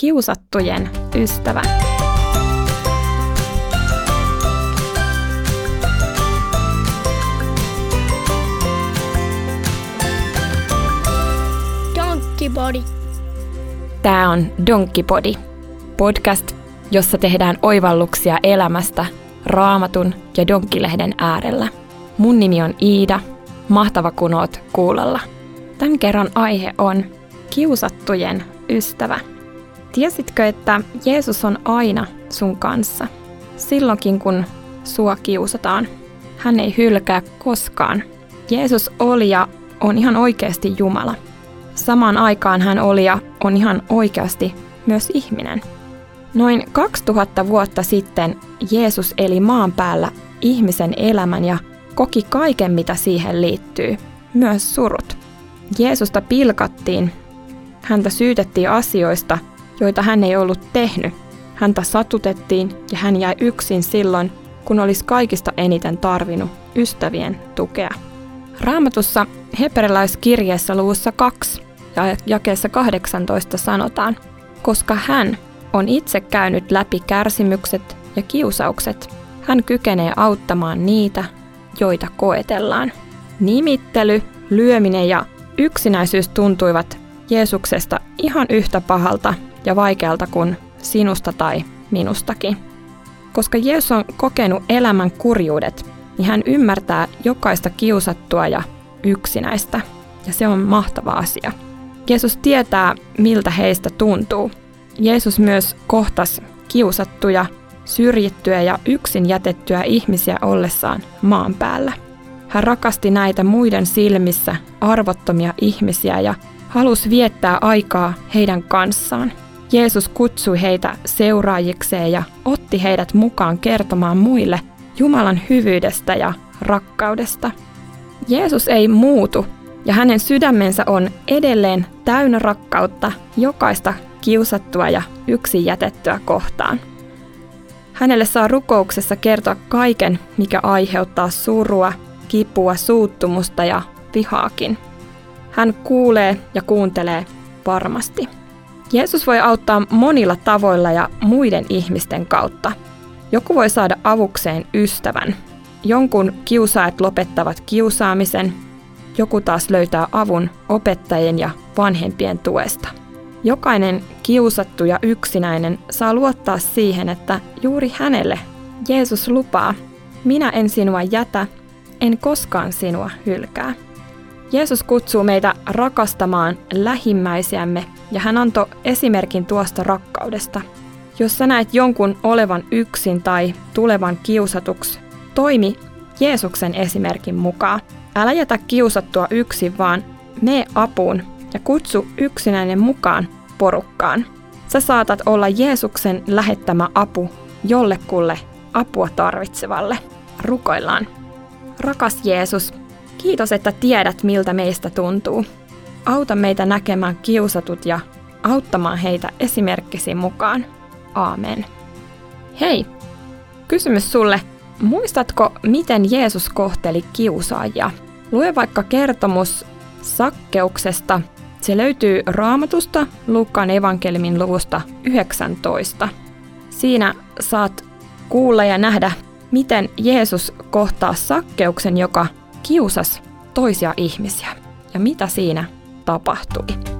Kiusattujen ystävä. Donkkipodi. Tämä on Donkkipodi, podcast, jossa tehdään oivalluksia elämästä raamatun ja donkkilehden äärellä. Mun nimi on Iida, mahtava kun oot kuulolla. Tämän kerran aihe on kiusattujen ystävä. Tiesitkö, että Jeesus on aina sun kanssa? Silloinkin, kun sua kiusataan. Hän ei hylkää koskaan. Jeesus oli ja on ihan oikeasti Jumala. Samaan aikaan hän oli ja on ihan oikeasti myös ihminen. Noin 2000 vuotta sitten Jeesus eli maan päällä ihmisen elämän ja koki kaiken, mitä siihen liittyy, myös surut. Jeesusta pilkattiin, häntä syytettiin asioista, joita hän ei ollut tehnyt. Häntä satutettiin ja hän jäi yksin silloin, kun olisi kaikista eniten tarvinnut ystävien tukea. Raamatussa hebrealaiskirjeessä luvussa 2 ja jakeessa 18 sanotaan, koska hän on itse käynyt läpi kärsimykset ja kiusaukset, hän kykenee auttamaan niitä, joita koetellaan. Nimittely, lyöminen ja yksinäisyys tuntuivat Jeesuksesta ihan yhtä pahalta ja vaikealta kuin sinusta tai minustakin. Koska Jeesus on kokenut elämän kurjuudet, niin hän ymmärtää jokaista kiusattua ja yksinäistä. Ja se on mahtava asia. Jeesus tietää, miltä heistä tuntuu. Jeesus myös kohtas kiusattuja, syrjittyjä ja yksin jätettyjä ihmisiä ollessaan maan päällä. Hän rakasti näitä muiden silmissä arvottomia ihmisiä ja halusi viettää aikaa heidän kanssaan. Jeesus kutsui heitä seuraajikseen ja otti heidät mukaan kertomaan muille Jumalan hyvyydestä ja rakkaudesta. Jeesus ei muutu ja hänen sydämensä on edelleen täynnä rakkautta jokaista kiusattua ja yksin jätettyä kohtaan. Hänelle saa rukouksessa kertoa kaiken, mikä aiheuttaa surua, kipua, suuttumusta ja vihaakin. Hän kuulee ja kuuntelee varmasti. Jeesus voi auttaa monilla tavoilla ja muiden ihmisten kautta. Joku voi saada avukseen ystävän. Jonkun kiusaajat lopettavat kiusaamisen, joku taas löytää avun opettajien ja vanhempien tuesta. Jokainen kiusattu ja yksinäinen saa luottaa siihen, että juuri hänelle Jeesus lupaa, minä en sinua jätä, en koskaan sinua hylkää. Jeesus kutsuu meitä rakastamaan lähimmäisiämme ja hän antoi esimerkin tuosta rakkaudesta. Jos sä näet jonkun olevan yksin tai tulevan kiusatuksi, toimi Jeesuksen esimerkin mukaan. Älä jätä kiusattua yksin, vaan mene apuun ja kutsu yksinäinen mukaan porukkaan. Sä saatat olla Jeesuksen lähettämä apu jollekulle apua tarvitsevalle. Rukoillaan. Rakas Jeesus, kiitos, että tiedät miltä meistä tuntuu. Auta meitä näkemään kiusatut ja auttamaan heitä esimerkkisi mukaan. Aamen. Hei, kysymys sulle. Muistatko, miten Jeesus kohteli kiusaajia? Lue vaikka kertomus sakkeuksesta. Se löytyy Raamatusta Luukkaan evankeliumin luvusta 19. Siinä saat kuulla ja nähdä, miten Jeesus kohtaa sakkeuksen, joka kiusas toisia ihmisiä ja mitä siinä tapahtui.